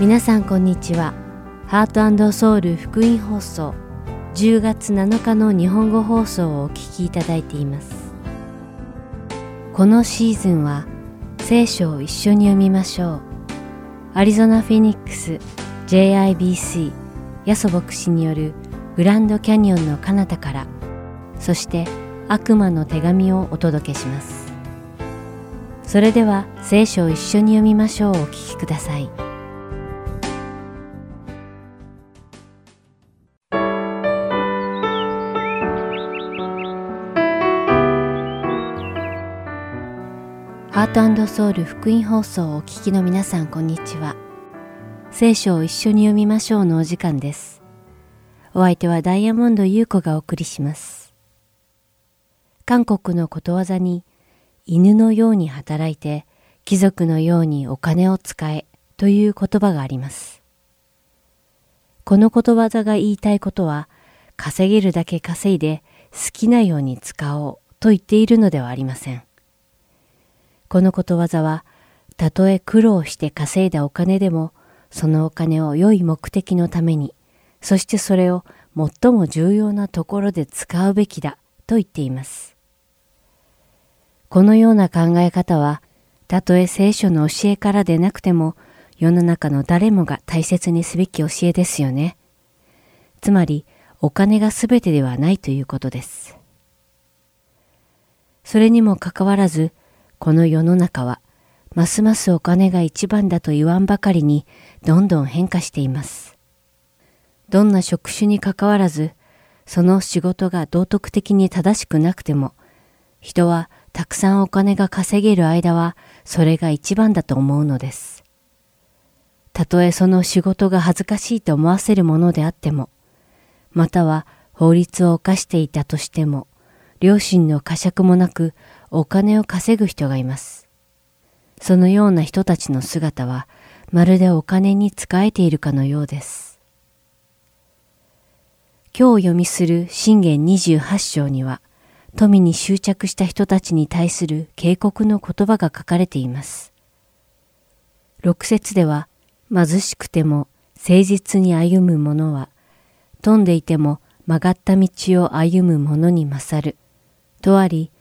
皆さんこんにちは。ハートソウル福音放送10月7日の日本語放送をお聞きいただいています。このシーズンは聖書を一緒に読みましょう。アリゾナ・フェニックス JIBC ヤソ牧師によるグランドキャニオンの彼方からそして悪魔の手紙をお届けします。それでは聖書を一緒に読みましょうお聞きください。ハートソウル福音放送をお聞きの皆さんこんにちは。聖書を一緒に読みましょうのお時間です。お相手はダイヤモンド優子がお送りします。韓国のことわざに犬のように働いて貴族のようにお金を使えという言葉があります。このことわざが言いたいことは稼げるだけ稼いで好きなように使おうと言っているのではありません。このことわざは、たとえ苦労して稼いだお金でも、そのお金を良い目的のために、そしてそれを最も重要なところで使うべきだと言っています。このような考え方は、たとえ聖書の教えからでなくても、世の中の誰もが大切にすべき教えですよね。つまり、お金が全てではないということです。それにもかかわらず、この世の中は、ますますお金が一番だと言わんばかりに、どんどん変化しています。どんな職種にかかわらず、その仕事が道徳的に正しくなくても、人はたくさんお金が稼げる間は、それが一番だと思うのです。たとえその仕事が恥ずかしいと思わせるものであっても、または法律を犯していたとしても、両親の呵責もなくお金を稼ぐ人がいます。そのような人たちの姿は、まるでお金に仕えているかのようです。今日読みする信玄28章には、富に執着した人たちに対する警告の言葉が書かれています。六節では、貧しくても誠実に歩む者は、富んでいても曲がった道を歩む者に勝る。とあり、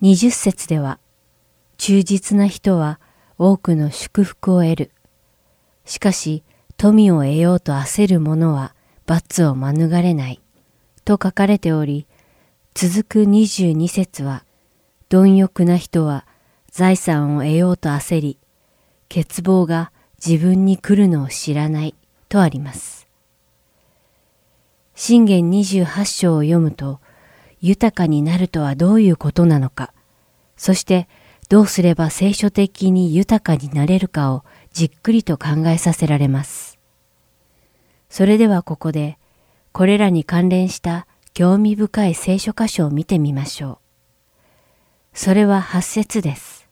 二十節では、忠実な人は多くの祝福を得る。しかし、富を得ようと焦る者は罰を免れない。と書かれており、続く二十二節は、貪欲な人は財産を得ようと焦り、欠乏が自分に来るのを知らないとあります。信玄二十八章を読むと、豊かになるとはどういうことなのか、そしてどうすれば聖書的に豊かになれるかをじっくりと考えさせられます。それではここで、これらに関連した興味深い聖書箇所を見てみましょう。それは八節です。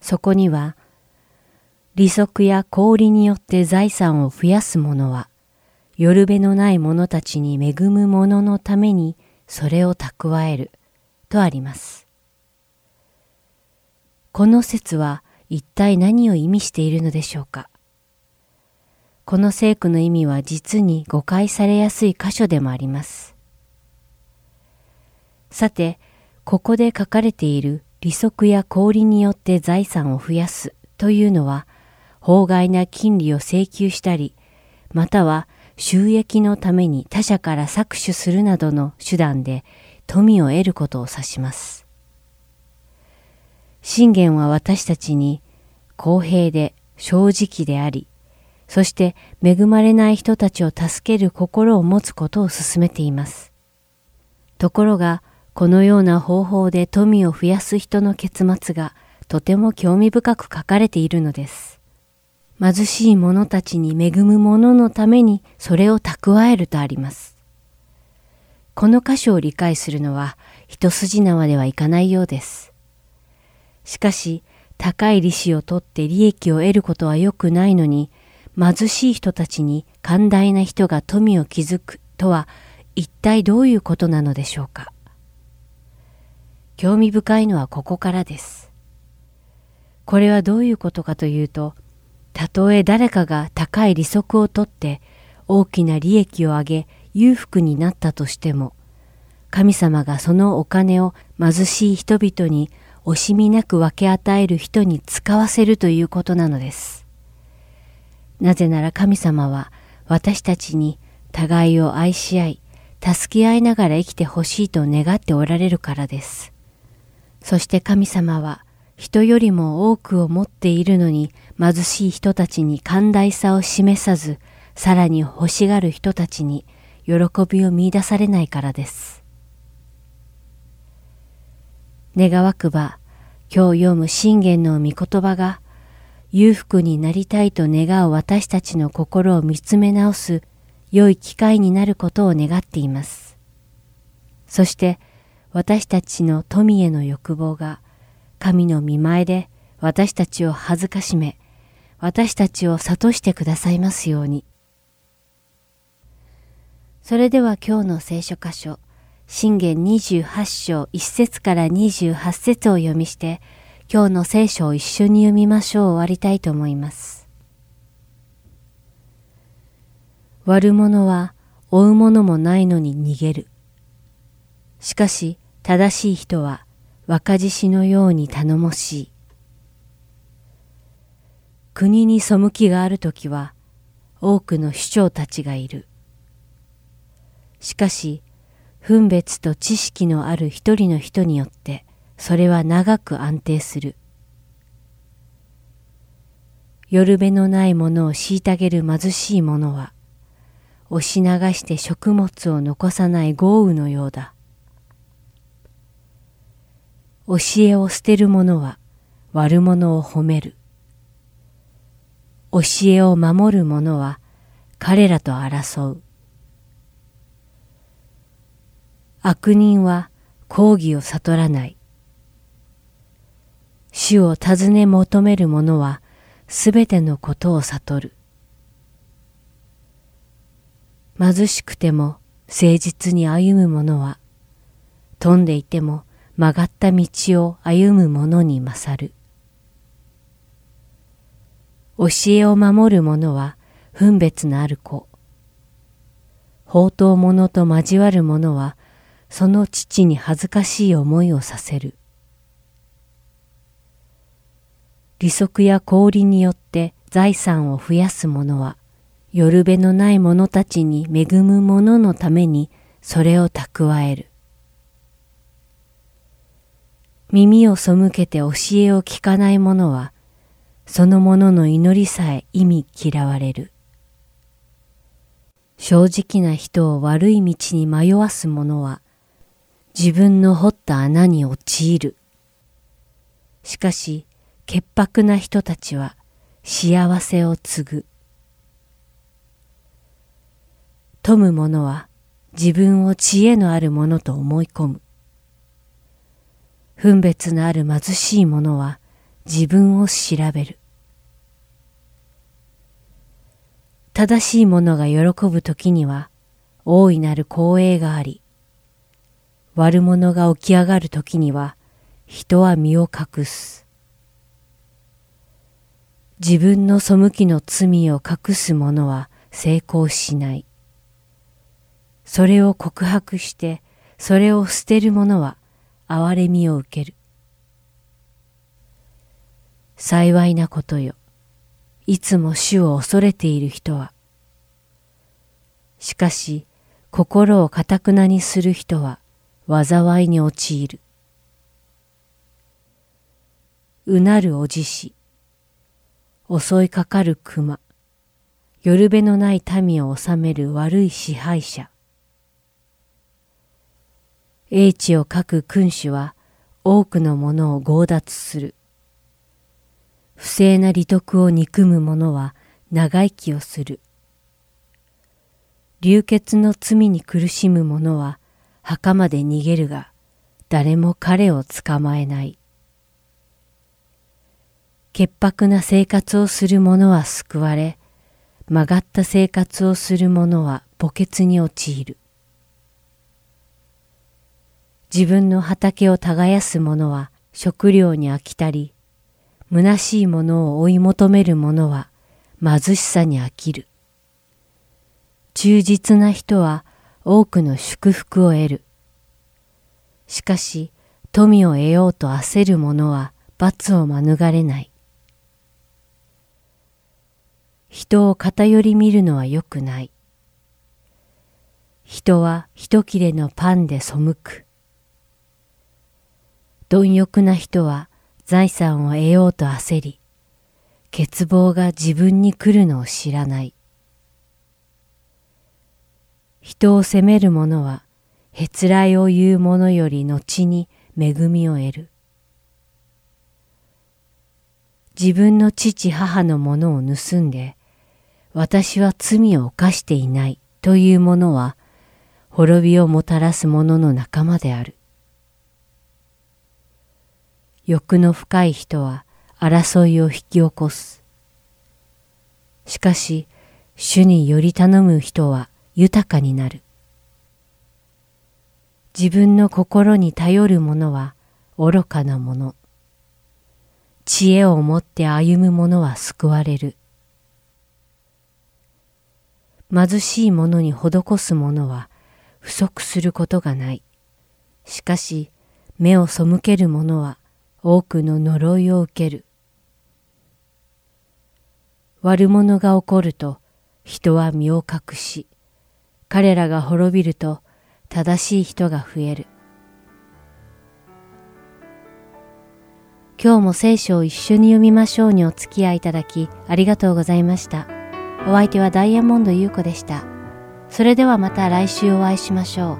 そこには、利息や氷によって財産を増やす者は、夜べのない者たちに恵む者のためにそれを蓄えるとあります。この説は一体何を意味しているのでしょうかこの聖句の意味は実に誤解されやすい箇所でもあります。さて、ここで書かれている利息や氷によって財産を増やすというのは、法外な金利を請求したり、または収益のために他者から搾取するなどの手段で富を得ることを指します。信玄は私たちに公平で正直であり、そして恵まれない人たちを助ける心を持つことを勧めています。ところが、このような方法で富を増やす人の結末がとても興味深く書かれているのです。貧しい者たちに恵む者のためにそれを蓄えるとあります。この箇所を理解するのは一筋縄ではいかないようです。しかし、高い利子を取って利益を得ることは良くないのに、貧しい人たちに寛大な人が富を築くとは一体どういうことなのでしょうか。興味深いのはここからです。これはどういうことかというと、たとえ誰かが高い利息を取って大きな利益を上げ裕福になったとしても、神様がそのお金を貧しい人々に惜しみなく分け与える人に使わせるということなのです。なぜなら神様は私たちに互いを愛し合い、助け合いながら生きてほしいと願っておられるからです。そして神様は人よりも多くを持っているのに貧しい人たちに寛大さを示さず、さらに欲しがる人たちに喜びを見出されないからです。願わくば、今日読む信玄の御言葉が、裕福になりたいと願う私たちの心を見つめ直す良い機会になることを願っています。そして私たちの富への欲望が神の見前で私たちを恥ずかしめ、私たちを諭してくださいますように。それでは今日の聖書箇所、信玄28章1節から28節を読みして、今日の聖書を一緒に読みましょう終わりたいと思います。悪者は追うものもないのに逃げる。しかし正しい人は若獅子のように頼もしい。国に背きがあるときは多くの首長たちがいる。しかし分別と知識のある一人の人によってそれは長く安定する。夜べのないものを虐げる貧しい者は押し流して食物を残さない豪雨のようだ。教えを捨てる者は悪者を褒める。教えを守る者は彼らと争う。悪人は抗議を悟らない。主を尋ね求める者はすべてのことを悟る。貧しくても誠実に歩む者は、飛んでいても曲がった道を歩む者に勝る。教えを守る者は分別のある子。宝刀者と交わる者はその父に恥ずかしい思いをさせる。利息や氷によって財産を増やす者は夜べのない者たちに恵む者のためにそれを蓄える。耳を背けて教えを聞かない者は、その者のの祈りさえ意味嫌われる。正直な人を悪い道に迷わす者は、自分の掘った穴に陥る。しかし、潔白な人たちは幸せを継ぐ。富む者は自分を知恵のあるものと思い込む。分別のある貧しい者は自分を調べる。正しい者が喜ぶ時には大いなる光栄があり、悪者が起き上がる時には人は身を隠す。自分の背きの罪を隠す者は成功しない。それを告白してそれを捨てる者は憐れみを受ける。幸いなことよ。いつも主を恐れている人は。しかし、心をかたくなにする人は災いに陥る。うなるおじし、襲いかかる熊、夜べのない民を治める悪い支配者。英知を書く君主は多くのものを強奪する。不正な利得を憎む者は長生きをする。流血の罪に苦しむ者は墓まで逃げるが誰も彼を捕まえない。潔白な生活をする者は救われ、曲がった生活をする者は墓穴に陥る。自分の畑を耕す者は食料に飽きたり、虚しいものを追い求める者は貧しさに飽きる。忠実な人は多くの祝福を得る。しかし富を得ようと焦る者は罰を免れない。人を偏り見るのは良くない。人は一切れのパンで背く。貪欲な人は財産を得ようと焦り、欠乏が自分に来るのを知らない。人を責める者は、へつらいを言う者より後に恵みを得る。自分の父母のものを盗んで、私は罪を犯していないという者は、滅びをもたらす者の仲間である。欲の深い人は争いを引き起こす。しかし、主により頼む人は豊かになる。自分の心に頼る者は愚かな者。知恵を持って歩む者は救われる。貧しい者に施す者は不足することがない。しかし、目を背ける者は多くの呪いを受ける。悪者が起こると人は身を隠し、彼らが滅びると正しい人が増える。今日も聖書を一緒に読みましょうにお付き合いいただきありがとうございました。お相手はダイヤモンド優子でした。それではまた来週お会いしましょ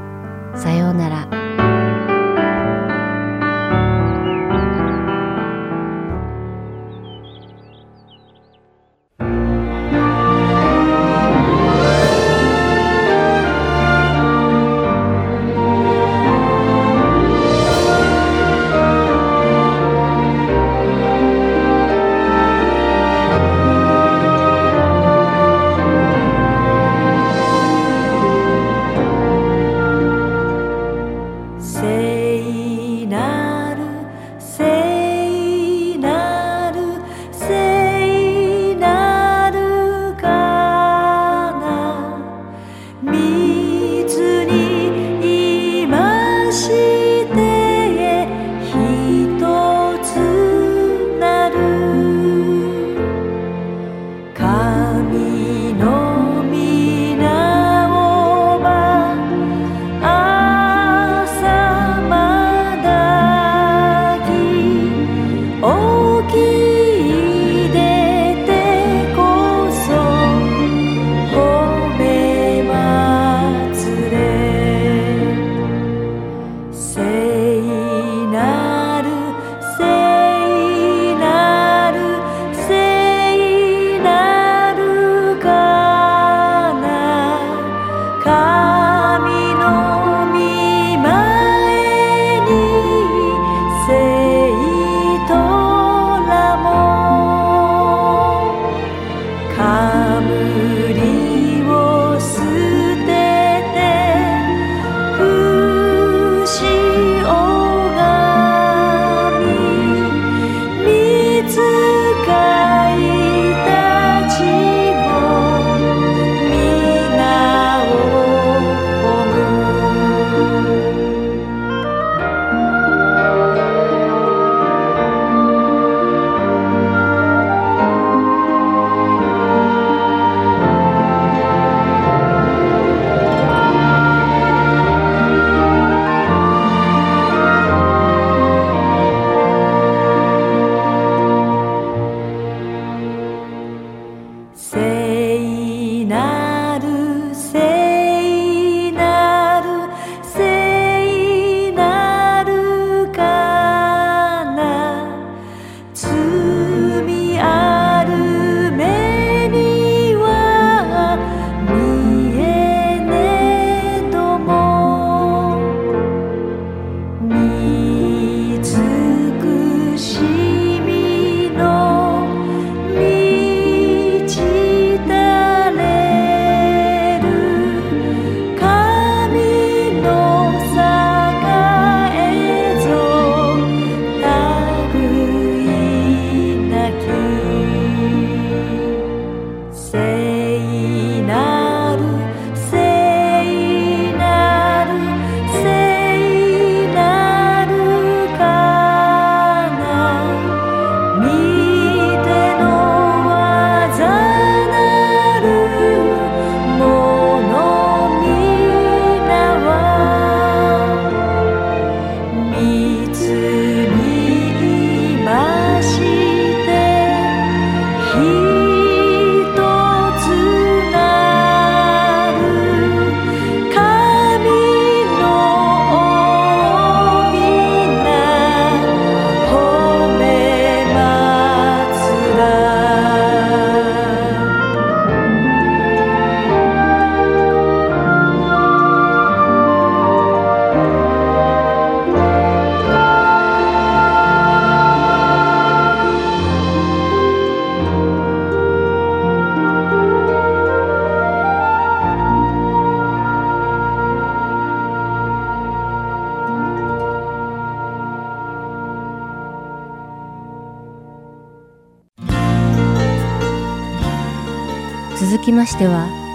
う。さようなら。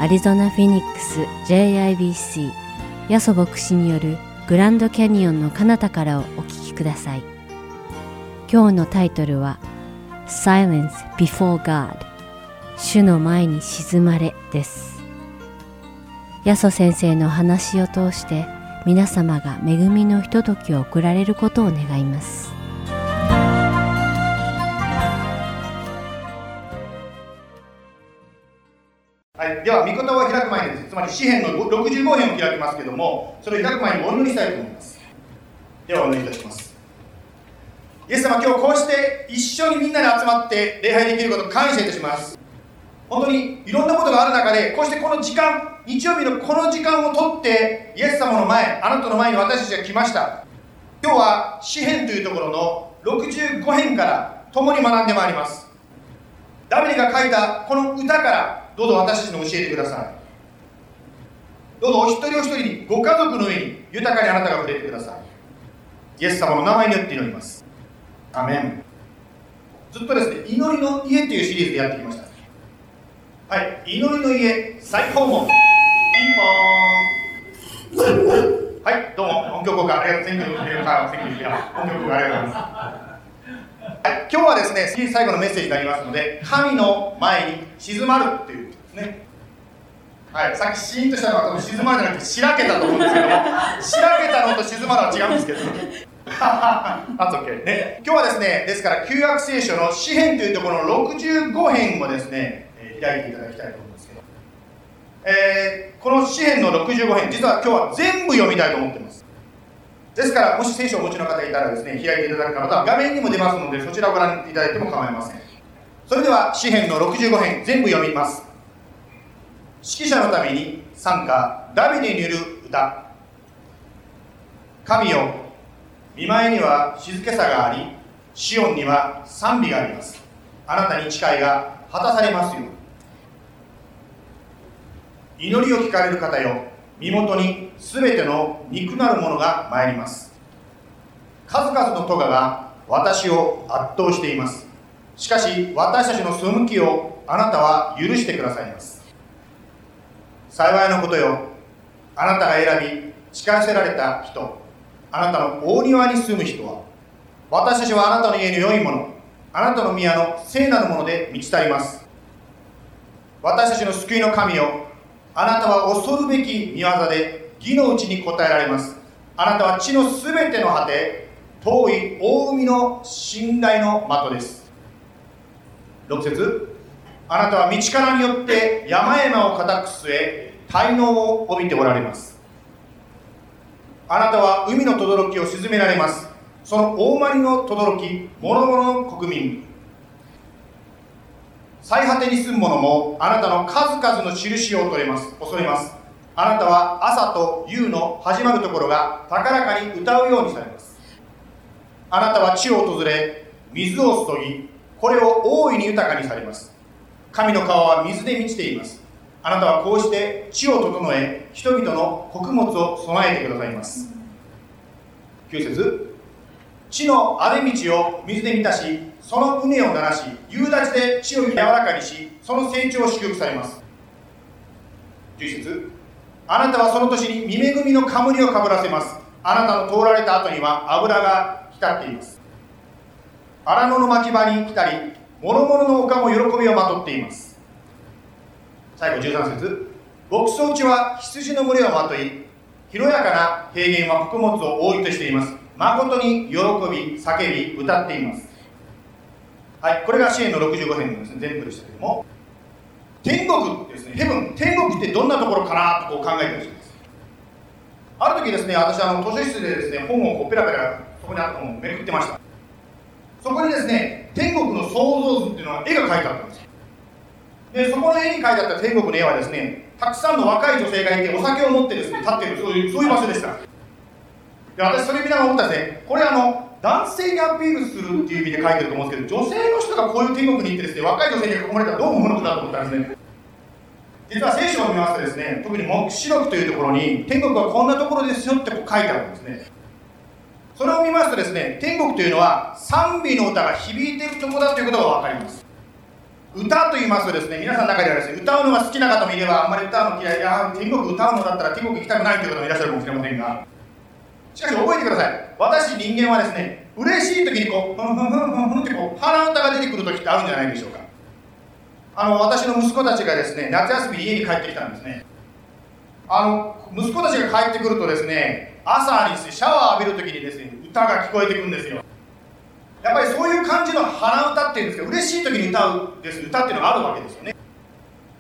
アリゾナ・フィニックス JIBC ヤソ牧師によるグランドキャニオンの彼方からをお聞きください。今日のタイトルは Silence Before God 主の前に静まれです。ヤソ先生の話を通して皆様が恵みのひとときを送られることを願います。詩篇の65編を開きますけども、それを開く前にお祈りしたいと思います。では、お祈りいたします。イエス様、今日こうして一緒にみんなで集まって礼拝できること感謝いたします。本当にいろんなことがある中で、こうしてこの時間、日曜日のこの時間をとって、イエス様の前、あなたの前に私たちが来ました。今日は詩篇というところの65編から共に学んでまいります。ダビデが書いたこの歌からどうぞ私たちに教えてくださいどうぞお一人お一人にご家族の上に豊かにあなたが触れてください。イエス様の名前によって祈ります。アメン。ずっとですね祈りの家というシリーズでやってきました。はい祈りの家最高門。ピンポーン。はいどうも音響効果ありがとう。選挙の選挙の音響効果ありがとうございます。はい、今日はですね、最後のメッセージになりますので、神の前に静まるっていうことですね。はい、さっきシーンとしたのは多分静まるじゃなくて、しらけたと思うんですけども、しらけたのと静まるは違うんですけど、あと OK ね。今日はですね、ですから旧約聖書の詩篇というところの65編をですね、えー、開いていただきたいと思うんですけど、えー、この詩篇の65編、実は今日は全部読みたいと思ってます。ですから、もし聖書をお持ちの方いたらですね、開いていただく方は画面にも出ますので、そちらをご覧いただいても構いません。それでは、詩篇の65編、全部読みます。指揮者のために参加、ダビデによる歌。神よ、見舞いには静けさがあり、シオンには賛美があります。あなたに誓いが果たされますよ。祈りを聞かれる方よ、身元に全ての肉なるものが参ります数々の咎が私を圧倒していますしかし私たちの背きをあなたは許してくださいます幸いのことよ。あなたが選び近寄せられた人。あなたの大庭に住む人は。私たちはあなたの家の良いもの。あなたの宮の聖なるもので満ち足ります。私たちの救いの神よ。あなたは恐るべき見業で義のうちに答えられます。あなたは地のすべての果て遠い大海の信頼の的です。6節。あなたは道からによって山々を固く据え滞納を帯びておられます。あなたは海の轟を沈められます。その大まりの轟諸々の国民。最果てに住む者もあなたの数々の印を恐れます。恐れます。あなたは朝と夕の始まるところが高らかに歌うようにされます。あなたは地を訪れ水を注ぎこれを大いに豊かにされます。神の川は水で満ちています。あなたはこうして地を整え人々の穀物を備えてくださいます。9節。地の荒れ道を水で満たしその畝を鳴らし夕立で地を柔らかにしその成長を祝福されます。11節。あなたはその年に見恵みの冠をかぶらせます。あなたの通られた後には油が光っています。荒野の牧場に来たり諸々の丘も喜びをまとっています。最後13節。牧草地は羊の群れをまとい広やかな平原は穀物を覆いとしています。誠に喜び叫び歌っています。はい、これが支援の65編ですね、全部でしたけども、天国ですね、ヘブン、天国ってどんなところかなとこう考えてほしいです。ある時ですね、私、あの図書室でですね、本をこうペラペラ、そこにあった本をめくってました。そこにですね、天国の創造図っていうのは絵が描いてあったんです。で、そこの絵に描いてあった天国の絵はですね、たくさんの若い女性がいて、お酒を持ってですね、立ってる、そういうそういう場所でした。で、私、それ見ながら思ったんですね、これあの、男性にアピールするっていう意味で書いてると思うんですけど女性の人がこういう天国に行ってですね若い女性に囲まれたらどう思うのかなと思ったんですね実は聖書を見ますとですね特に黙示録というところに天国はこんなところですよって書いてあるんですねそれを見ますとですね天国というのは賛美の歌が響いているところだということが分かります歌と言いますとですね、皆さんの中ではですね、歌うのが好きな方もいれば、あんまり歌うの嫌い、や、天国歌うのだったら天国行きたくないという方もいらっしゃるかもしれませんが、しかし覚えてください。私人間はですね、嬉しい時にこう、ふんふんふんふんふんってこう、鼻歌が出てくる時ってあるんじゃないでしょうか。あの、私の息子たちがですね、夏休み家に帰ってきたんですね。あの、息子たちが帰ってくるとですね、朝にシャワー浴びる時にですね、歌が聞こえてくるんですよ。やっぱりそういう感じの鼻歌っていうんですけど、嬉しい時に歌うです歌っていうのがあるわけですよね。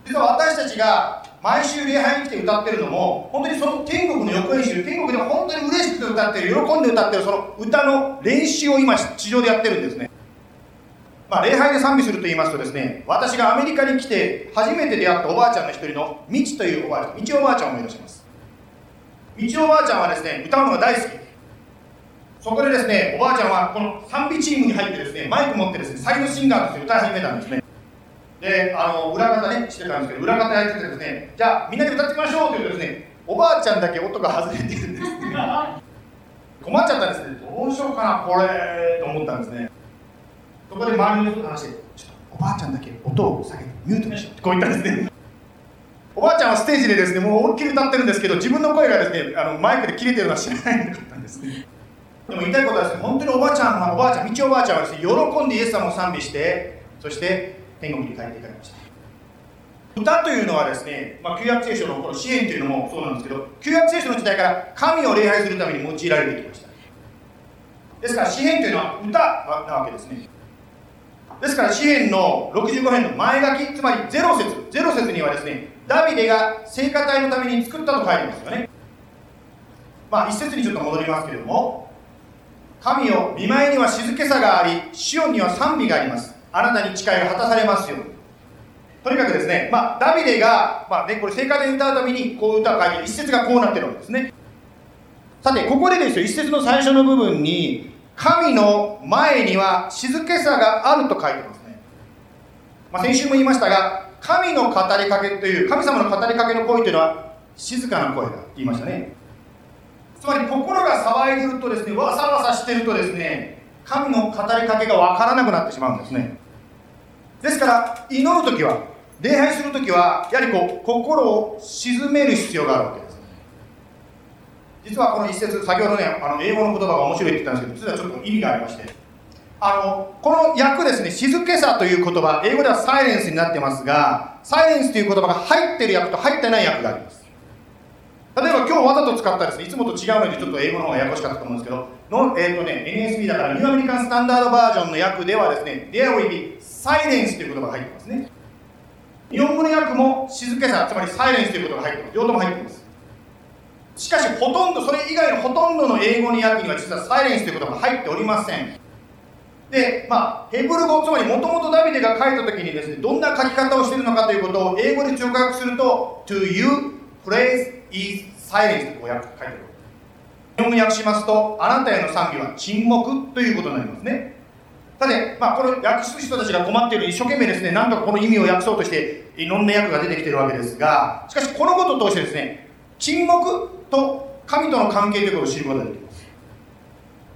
実は私たちが毎週礼拝に来て歌ってるのも、本当にその天国の横演習、天国でも本当に嬉しくて歌ってる、喜んで歌ってる、その歌の練習を今、地上でやってるんですね。まあ、礼拝で賛美すると言いますとですね、私がアメリカに来て初めて出会ったおばあちゃんの一人のみちというおばあちゃん、みちおばあちゃんを思い出します。みちおばあちゃんはですね、歌うのが大好き。そこでですね、おばあちゃんはこの賛美チームに入ってですね、マイク持ってですね、サイドシンガーとして歌い始めたんですね。で、あの、裏方ね、してたんですけど、裏方やっててですね、じゃあみんなで歌ってみましょうというとですね、おばあちゃんだけ音が外れてるんです、困っちゃったんですね。どうしようかな、これ、と思ったんですね。そこで周りの人と話して、ちょっとおばあちゃんだけ音を下げてミュートにしようってこう言ったんですね。おばあちゃんはステージでですね、もう思いっきり歌ってるんですけど、自分の声がですね、あのマイクで切れてるのは知らないかったんですね。でも言いたいことはですね、本当におばあちゃんは、おばあちゃん、道おばあちゃんはですね、喜んでイエス様を賛美して、そして天国に帰っていかれました。歌というのはですね、まあ、旧約聖書のこの支援というのもそうなんですけど、旧約聖書の時代から神を礼拝するために用いられてきました。ですから、詩篇というのは歌なわけですね。ですから、詩篇の65編の前書き、つまり0節、0節にはですね、ダビデが聖歌隊のために作ったと書いてますよね。まあ、一節にちょっと戻りますけれども、神よ見舞いには静けさがありシオンには賛美があります。あなたに誓いが果たされますよとにかくですね、まあ、ダビデが、まあね、これ聖歌で歌うためにこう歌を書いて一節がこうなってるわけですね。さてここでですよ一節の最初の部分に神の前には静けさがあると書いてますね、まあ、先週も言いましたが神の語りかけという神様の語りかけの声というのは静かな声だと言いましたね。つまり心が騒いでるとですねわさわさしてるとですね神の語りかけがわからなくなってしまうんですね。ですから祈る時は礼拝する時はやはりこう心を鎮める必要があるわけです。実はこの一節先ほどねあの英語の言葉が面白いって言ったんですけど実はちょっと意味がありましてあのこの訳ですね静けさという言葉英語ではサイレンスになってますがサイレンスという言葉が入ってる訳と入ってない訳があります例えば今日わざと使ったですね、いつもと違うのでちょっと英語の方がややこしかったと思うんですけど、のえっ、ー、とね、NSB だからニューアメリカンスタンダードバージョンの訳ではですね、There will be silence という言葉が入ってますね。日本語の訳も静けさ、つまりサイレンスという言葉が入ってます。両方も入ってます。しかし、ほとんど、それ以外のほとんどの英語の訳には実はサイレンスという言葉が入っておりません。で、まあ、ヘブル語、つまりもともとダビデが書いた時にですね、どんな書き方をしているのかということを英語で直訳すると、to you, praise, is silence とこう書いてある日本語訳しますとあなたへの賛美は沈黙ということになりますね。さて、まあ、この訳す人たちが困っている一生懸命ですねなんとかこの意味を訳そうとしていろんな訳が出てきているわけですがしかしこのことを通してですね沈黙と神との関係ということを知ることができます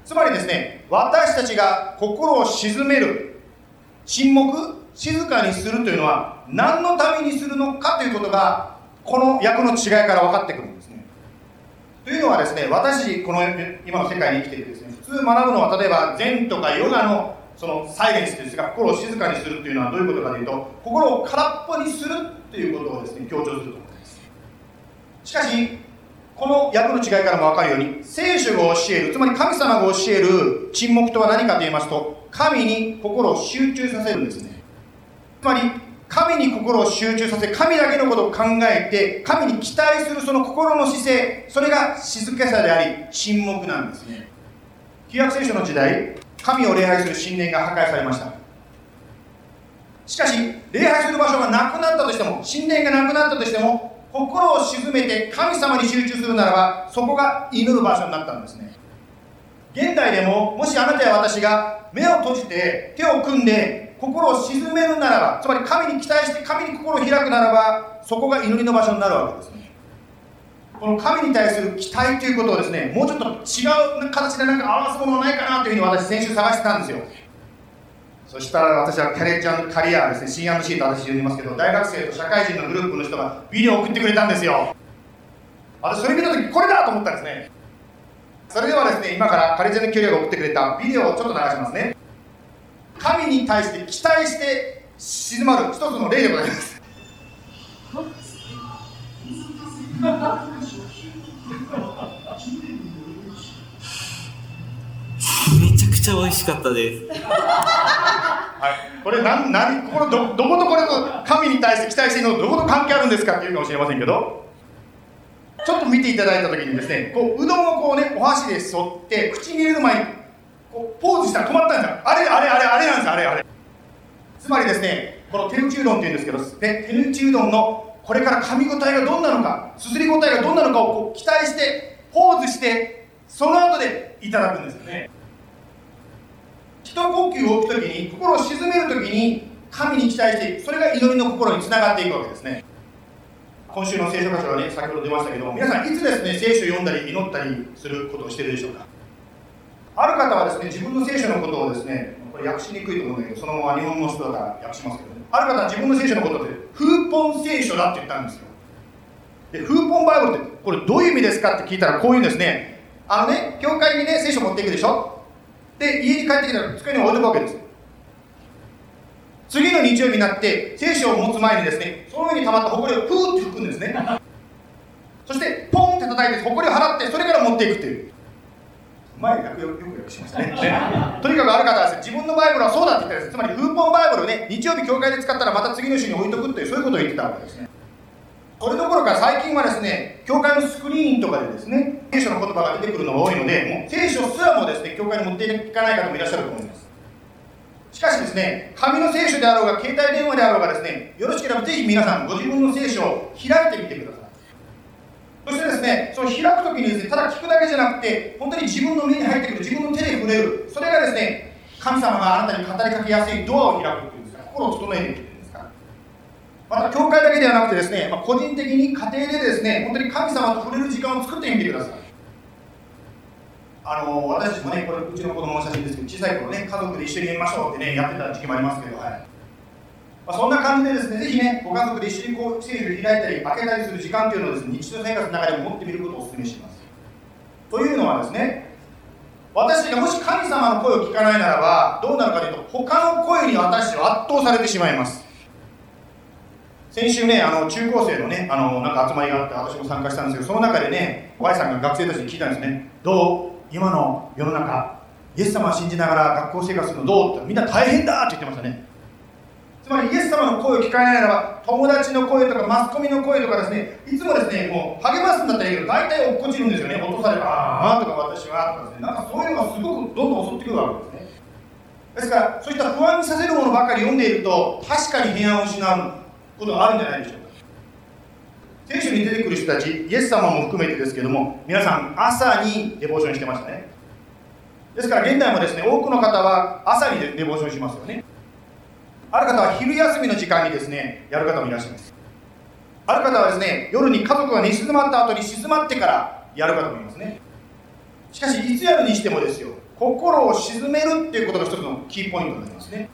つまりですね私たちが心を鎮める沈黙静かにするというのは何のためにするのかということがこの訳の違いから分かってくるんですね。というのはですね私この今の世界に生きていてですね普通学ぶのは例えば禅とかヨガのそのサイレンスですが心を静かにするというのはどういうことかというと心を空っぽにするということをですね強調すると思います。しかしこの訳の違いからも分かるように聖書が教えるつまり神様が教える沈黙とは何かと言いますと神に心を集中させるんですね。つまり神に心を集中させ神だけのことを考えて神に期待するその心の姿勢それが静けさであり沈黙なんですね。旧約聖書の時代神を礼拝する神殿が破壊されました。しかし礼拝する場所がなくなったとしても神殿がなくなったとしても心を鎮めて神様に集中するならばそこが祈る場所になったんですね。現代でももしあなたや私が目を閉じて手を組んで心を鎮めるならばつまり神に期待して神に心を開くならばそこが祈りの場所になるわけですね。この神に対する期待ということをですねもうちょっと違う形でなんか合わすものはないかなというふうに私先週探してたんですよ。そしたら私はキャレッジカリアですね C&C と私呼んでますけど大学生と社会人のグループの人がビデオを送ってくれたんですよ。私それ見た時これだと思ったんですね。それではですね今からカレッジのキャリアが送ってくれたビデオをちょっと流しますね。神に対して期待して静まる一つの例でございます。めちゃくちゃ美味しかったです。はい、これなんなんこれどどことこれと神に対して期待しているのどこと関係あるんですかっていうかもしれませんけど。ちょっと見ていただいた時にですねこううどんをこうねお箸で沿って口に入れる前にこうポーズしたら止まったんですよ。あれあれあれあれなんですあれあれ。つまりですねこの手打ちうどんっていうんですけど、ね、手打ちうどんのこれから噛み応えがどんなのかすすり応えがどんなのかをこう期待してポーズしてその後でいただくんですよね。呼吸を置くときに心を静めるときに神に期待していくそれが祈りの心につながっていくわけですね。今週の聖書箇所はね先ほど出ましたけども皆さんいつですね聖書を読んだり祈ったりすることをしているでしょうか？ある方はですね自分の聖書のことをですねこれ訳しにくいと思うんだけどそのまま日本の人だから訳しますけどね。ある方は自分の聖書のことって風本聖書だって言ったんですよ。で風本バイブルってこれどういう意味ですかって聞いたらこういうんですね。あのね教会にね聖書持っていくでしょ？で家に帰ってきたら机に置いとくわけです。次の日曜日になって聖書を持つ前にですねその上に溜まった埃をプーって拭くんですね。そしてポンって叩いて埃を払ってそれから持っていくっていう。前訳よよく訳しましたね。ね とにかくある方はですね自分のバイブルはそうだって言ったんです。つまり風本バイブルをね日曜日教会で使ったらまた次の週に置いとくっていうそういうことを言ってたわけですね。それどころか最近はですね、教会のスクリーンとかでですね、聖書の言葉が出てくるのが多いので、もう聖書すらもですね、教会に持っていかない方もいらっしゃると思います。しかしですね、紙の聖書であろうが、携帯電話であろうがですね、よろしければぜひ皆さん、ご自分の聖書を開いてみてください。そしてですね、その開くときにですね、ただ聞くだけじゃなくて、本当に自分の目に入ってくる、自分の手で触れる、それがですね、神様があなたに語りかけやすいドアを開くっていうんですか、心を整えていくっていうんですか。また、教会だけではなくてですね、まあ、個人的に家庭でですね、本当に神様と触れる時間を作ってみてください。あの私たちもね、これうちの子供の写真ですけど、小さい頃ね、家族で一緒にやりましょうってね、やってた時期もありますけど、はいまあ、そんな感じでですね、ぜひね、ご家族で一緒にこう聖書を開いたり、開けたりする時間というのをですね、日常生活の中でも持ってみることをお勧めします。というのはですね、私がもし神様の声を聞かないならば、どうなるかというと、他の声に私は圧倒されてしまいます。先週ね、あの中高生のね、あのなんか集まりがあって、私も参加したんですけど、その中でね、Y さんが学生たちに聞いたんですね、どう？今の世の中、イエス様を信じながら学校生活するのどう？ってみんな大変だって言ってましたね。つまりイエス様の声を聞かれないならば、友達の声とかマスコミの声とかですね、いつもですね、もう励ますんだったらいいけど、大体落っこちるんですよね、落とされて、ああとか私はとかですね、なんかそういうのがすごくどんどん襲ってくるわけですね。ですから、そういった不安にさせるものばかり読んでいると、確かに平安を失うことがあるんじゃないでしょうか。聖書に出てくる人たち、イエス様も含めてですけども、皆さん、朝にデボーションしてましたね。ですから、現代もですね、多くの方は朝にデボーションしますよね。ある方は昼休みの時間にですね、やる方もいらっしゃいます。ある方はですね、夜に家族が寝静まった後に静まってからやる方もいますね。しかし、いつやるにしてもですよ、心を鎮めるっていうことが一つのキーポイントになりますね。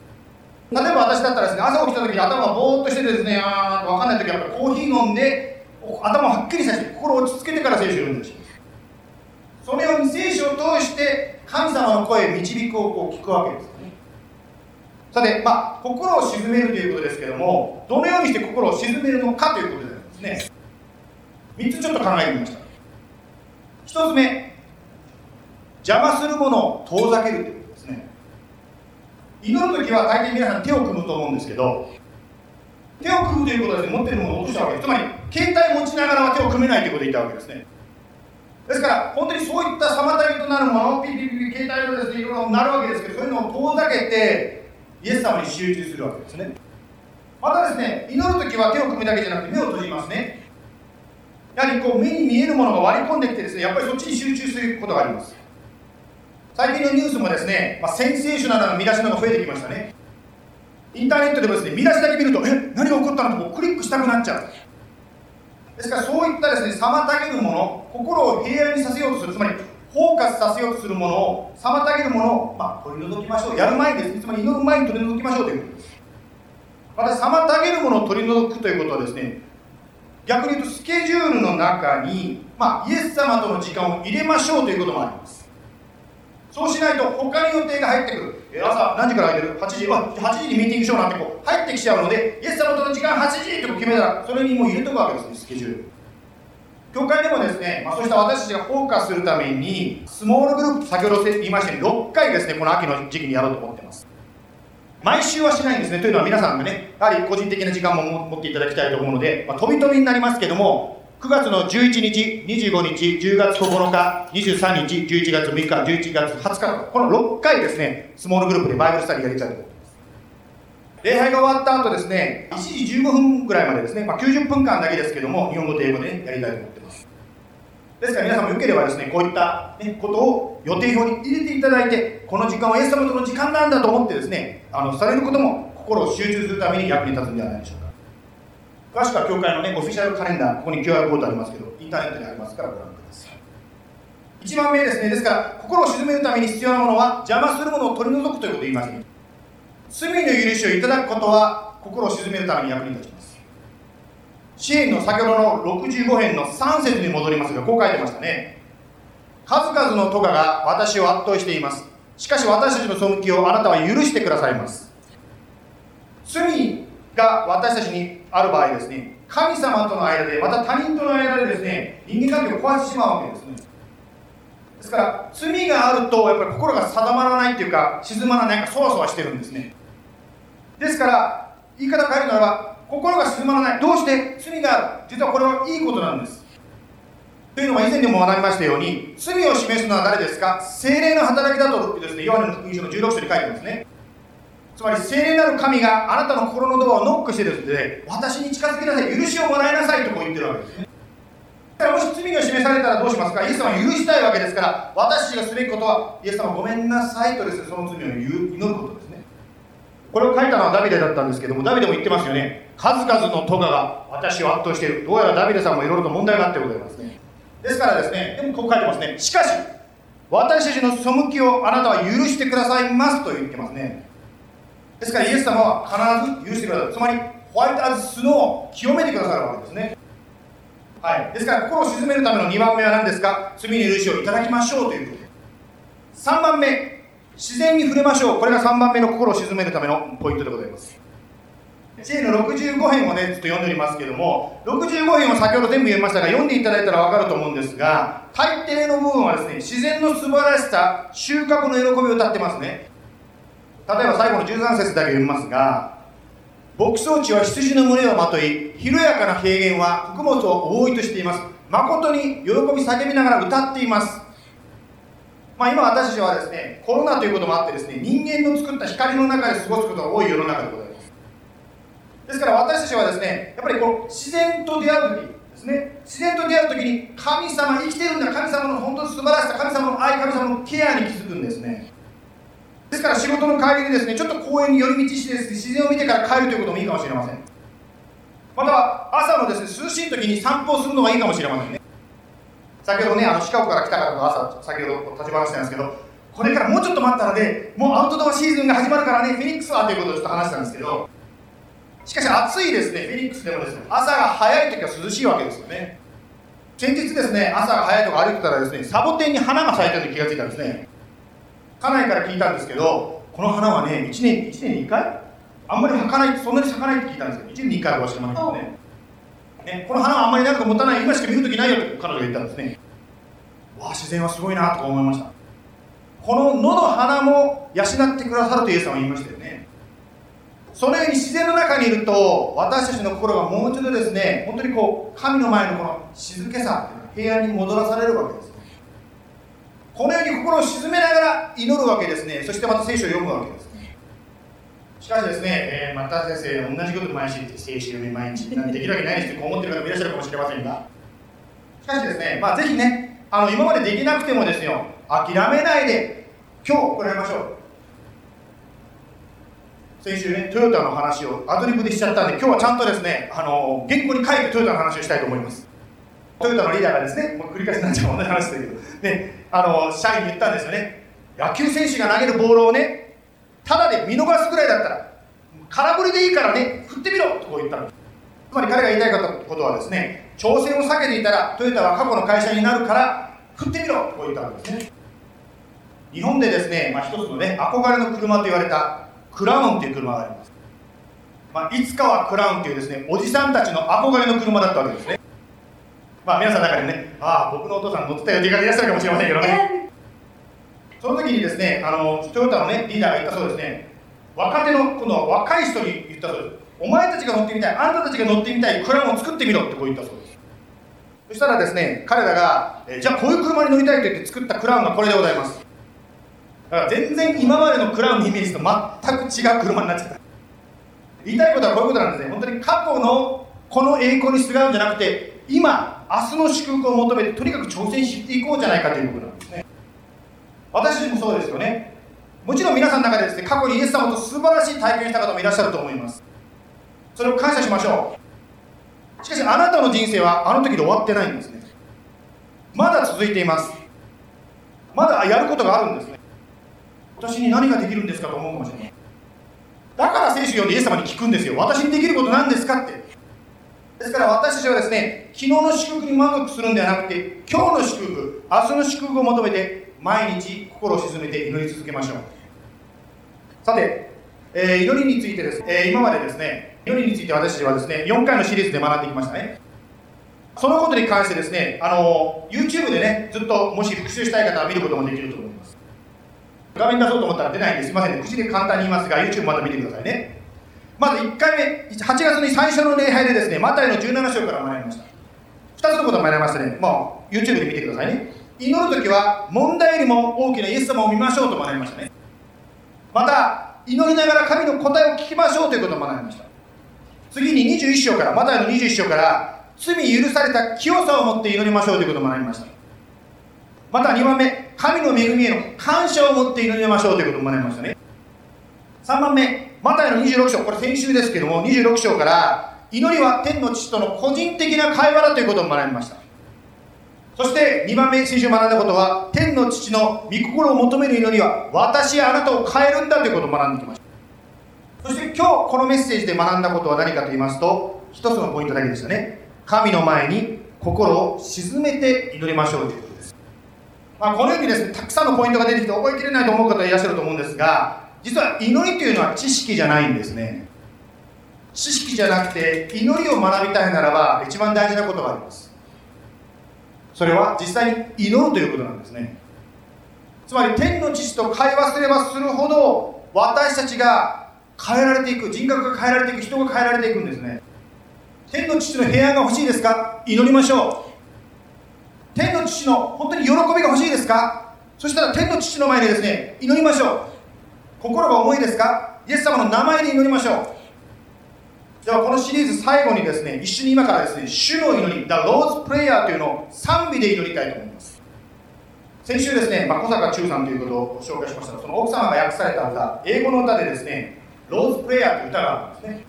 例えば私だったらですね、朝起きた時に頭がぼーっとしてですね、あー分かんない時はコーヒー飲んで、頭はっきりさせて心を落ち着けてから聖書を読んでほしいんです。そのように聖書を通して神様の声、導くをこう聞くわけですよね。さて、まあ、心を鎮めるということですけども、どのようにして心を鎮めるのかということなんですね。3つちょっと考えてみました。1つ目、邪魔するものを遠ざけるということですね。祈るときは大抵皆さん手を組むと思うんですけど、手を組むということはですね、持っているものを落としたわけです。つまり、携帯持ちながらは手を組めないということを言ったわけですね。ですから、本当にそういった妨げとなるもの、ピピピピ、携帯のですね、いろいろなるわけですけど、そういうのを遠ざけて、イエス様に集中するわけですね。またですね、祈るときは手を組むだけじゃなくて目を閉じますね。やはりこう目に見えるものが割り込んできてですね、やっぱりそっちに集中することがあります。最近のニュースもですね、まあ、センセーショナルな見出しのが増えてきましたね。インターネットでもですね、見出しだけ見ると、え、何が起こったのとクリックしたくなっちゃう。ですからそういったですね、妨げるもの、心を平安にさせようとする、つまりフォーカスさせようとするものを妨げるものを、まあ、取り除きましょう。やる前にですねつまり祈る前に取り除きましょうという。ことまた妨げるものを取り除くということはですね逆に言うとスケジュールの中に、まあ、イエス様との時間を入れましょうということもあります。そうしないと他に予定が入ってくる。え朝何時から空いてる ?8 時。あ8時にミーティングしようなんてこう。入ってきちゃうのでイエス様との時間8時って決めたらそれにもう入れとくわけですねスケジュール。教会でもですね、まあ、そうした私たちがフォーカスするためにスモールグループ先ほど言いましたように6回ですねこの秋の時期にやろうと思ってます。毎週はしないんですね。というのは皆さんがねやはり個人的な時間も持っていただきたいと思うので、まあ、飛び飛びになりますけども9月の11日、25日、10月9日、23日、11月6日、11月20日この6回ですね、スモールグループでバイブルスタディやりたいと思います。礼拝が終わった後ですね、1時15分ぐらいまでですね、まあ、90分間だけですけども、日本語と英語で、ね、やりたいと思ってます。ですから皆さんもよければですね、こういった、ね、ことを予定表に入れていただいて、この時間はイエス様との時間なんだと思ってですね、あのされることも心を集中するために役に立つんではないでしょうか。詳しくは教会のね、オフィシャルカレンダー、ここに QR コードありますけど、インターネットにありますからご覧ください。1番目ですね、ですから、心を鎮めるために必要なものは、邪魔するものを取り除くということを言います、ね。罪の許しをいただくことは、心を鎮めるために役に立ちます。支援の先ほどの65編の3節に戻りますが、こう書いてましたね。数々の咎が私を圧倒しています。しかし私たちの背きをあなたは許してくださいます。罪が私たちにある場合ですね、神様との間で、また他人との間でですね、人間関係を壊してしまうわけですね。ですから、罪があると、やっぱり心が定まらないっていうか、静まらない、かそわそわしてるんですね。ですから、言い方変えるならば、心が静まらない。どうして？罪がある実はこれはいいことなんです。というのは以前にも学びましたように、罪を示すのは誰ですか？精霊の働きだとですね、ヨハネの福音書の16章に書いてますね。つまり聖霊なる神があなたの心のドアをノックしてですね私に近づきなさい許しをもらいなさいとこう言ってるわけですね。だからもし罪が示されたらどうしますか？イエス様は許したいわけです。から私がすべきことはイエス様ごめんなさいとですねその罪を祈ることですね。これを書いたのはダビデだったんですけどもダビデも言ってますよね。数々の咎が私を圧倒している。どうやらダビデさんもいろいろと問題があってございますね。ですからですねでもこう書いてますね。しかし私たちの背きをあなたは許してくださいますと言ってますね。ですからイエス様は必ず許してくださる。つまりホワイトアズスノーを清めてくださるわけですね。はい。ですから心を鎮めるための2番目は何ですか？罪に許しをいただきましょうということで。3番目。自然に触れましょう。これが3番目の心を鎮めるためのポイントでございます。知恵の65編をね、ちょっと読んでおりますけども、65編を先ほど全部読みましたが、読んでいただいたら分かると思うんですが、大抵の部分はですね、自然の素晴らしさ、収穫の喜びを歌ってますね。例えば最後の13節だけ読みますが牧草地は羊の群れをまとい広やかな平原は穀物を覆いとしています。誠に喜び叫びながら歌っています。まあ、今私たちはですねコロナということもあってですね人間の作った光の中で過ごすことが多い世の中でございます。ですから私たちはですねやっぱりこう自然と出会う時ですね。自然と出会う時に神様生きてるんだ。神様の本当に素晴らしさ神様の愛神様のケアに気づくんですね。ですから仕事の帰りにですね、ちょっと公園に寄り道してですね、自然を見てから帰るということもいいかもしれません。また朝のですね、涼しい時に散歩をするのがいいかもしれませんね。先ほどね、あのシカゴから来た方と朝、先ほど立ち話したんですけど、これからもうちょっと待ったらね、もうアウトドアシーズンが始まるからね、フェニックスはということをちょっと話したんですけど、しかし暑いですね、フェニックスでもですね、朝が早い時は涼しいわけですよね。先日ですね、朝が早いとこ歩いてたらですね、サボテンに花が咲いたと気がついたんですね。家内から聞いたんですけどこの花はね1年 ,1 年に1回？あんまり咲かないそんなに咲かないって聞いたんですけど1年に1回かもしれませんけどねねこの花はあんまり長く持たない今しか見るときないよって彼女が言ったんですねわあ自然はすごいなと思いました。この野の花も養ってくださるとイエス様は言いましたよね。そのように自然の中にいると私たちの心がもう一度ですね本当にこう神の前のこの静けさ平安に戻らされるわけですこのように心を沈めながら祈るわけですね。そしてまた聖書を読むわけです。しかしですね、えー、また先生同じこと毎日聖書読み毎日なんできるわけないですってこう思ってる方もいらっしゃるかもしれませんが。しかしですねまあぜひねあの今までできなくてもですよ諦めないで今日行いましょう。先週ねトヨタの話をアドリブでしちゃったんで今日はちゃんとですねあの原稿に書いてトヨタの話をしたいと思います。トヨタのリーダーがですねもう繰り返しになっちゃう同じ話だけど。ねあの社員に言ったんですよね。野球選手が投げるボールをねただで見逃すぐらいだったら空振りでいいからね振ってみろとこう言ったんです。つまり彼が言いたいことはですね挑戦を避けていたらトヨタは過去の会社になるから振ってみろとこう言ったんですね。日本でですね、まあ、一つのね憧れの車と言われたクラウンっていう車があります、まあ、いつかはクラウンっていうですねおじさんたちの憧れの車だったわけですね。まあ皆さんの中でねああ僕のお父さん乗ってたよって言い方いらっしゃるかもしれませんけどね。その時にですねあのトヨタのねリーダーが言ったそうですね。若手のこの若い人に言ったそうです。お前たちが乗ってみたいあんたたちが乗ってみたいクラウンを作ってみろってこう言ったそうです。そしたらですね彼らが、えじゃあこういう車に乗りたいと言って作ったクラウンがこれでございます。だから全然今までのクラウンのイメージと全く違う車になっちゃった。言いたいことはこういうことなんですね。本当に過去のこの栄光にすがるんじゃなくて今明日の祝福を求めてとにかく挑戦していこうじゃないかということなんですね。私たちもそうですよね。もちろん皆さんの中でですね過去にイエス様と素晴らしい体験した方もいらっしゃると思います。それを感謝しましょう。しかしあなたの人生はあの時で終わってないんですね。まだ続いています。まだやることがあるんですね。私に何ができるんですかと思うかもしれない。だから聖書を読んでイエス様に聞くんですよ。私にできること何ですかって。ですから私たちはですね昨日の祝福に満足するんではなくて今日の祝福明日の祝福を求めて毎日心を沈めて祈り続けましょう。さて、えー、祈りについてです、えー、今までですね祈りについて私たちはですね4回のシリーズで学んできましたね。そのことに関してですねあの YouTube でねずっともし復習したい方は見ることもできると思います。画面出そうと思ったら出ないんですいませんね。口で簡単に言いますが YouTube また見てくださいね。まず1回目8月に最初の礼拝でですねマタイの17章から学びました。2つのことを学びましたね。まあ YouTube で見てくださいね。祈る時は問題よりも大きなイエス様を見ましょうと学びましたね。また祈りながら神の答えを聞きましょうということを学びました。次に21章からマタイの21章から罪許された清さを持って祈りましょうということを学びました。また2番目神の恵みへの感謝を持って祈りましょうということを学びましたね。3番目マタイの26章これ先週ですけども26章から祈りは天の父との個人的な会話だということを学びました。そして2番目先週学んだことは天の父の御心を求める祈りは私やあなたを変えるんだということを学んできました。そして今日このメッセージで学んだことは何かと言いますと一つのポイントだけでしたね。神の前に心を沈めて祈りましょうということです。まあ、このようにですねたくさんのポイントが出てきて覚えきれないと思う方いらっしゃると思うんですが実は祈りというのは知識じゃないんですね。知識じゃなくて祈りを学びたいならば一番大事なことがあります。それは実際に祈るということなんですね。つまり天の父と会話すればするほど私たちが変えられていく人格が変えられていく人が変えられていくんですね。天の父の平安が欲しいですか？祈りましょう。天の父の本当に喜びが欲しいですか？そしたら天の父の前でですね祈りましょう。心が重いですか？イエス様の名前で祈りましょう。ではこのシリーズ最後にですね一緒に今からですね主の祈り The Lord's Prayer というのを賛美で祈りたいと思います。先週ですね、まあ、小坂忠さんということを紹介しました。がその奥様が訳された歌英語の歌でですね Lord's Prayer という歌があるんですね。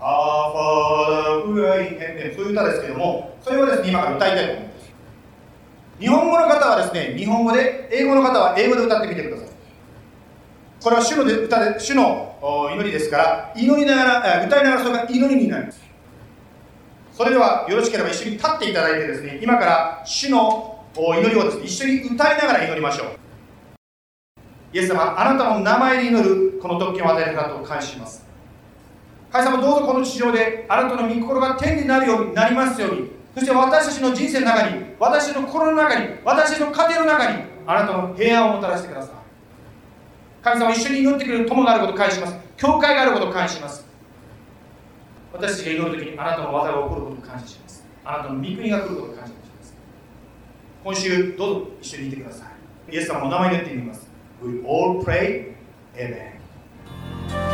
Our Father who art in heaven そういう歌ですけどもそれをですね今から歌いたいと思います。日本語の方はですね日本語で英語の方は英語で歌ってみてください。これは主の歌で主の祈りですから祈りながら歌いながらそれが祈りになります。それではよろしければ一緒に立っていただいてですね今から主の祈りをですね一緒に歌いながら祈りましょう。イエス様あなたの名前で祈るこの特権を与える方を感謝します。神様どうぞこの地上であなたの御心が天になるようになりますように。そして私たちの人生の中に私の心の中に私の家庭の中にあなたの平安をもたらしてください。神様一緒に祈ってくれる友があることを感謝します。教会があることを感謝します。私たちが祈る時にあなたの技が起こることを感謝します。あなたの御国が来ることを感謝します。今週どうぞ一緒にいてください。イエス様のお名前で言ってみます。We all pray Amen.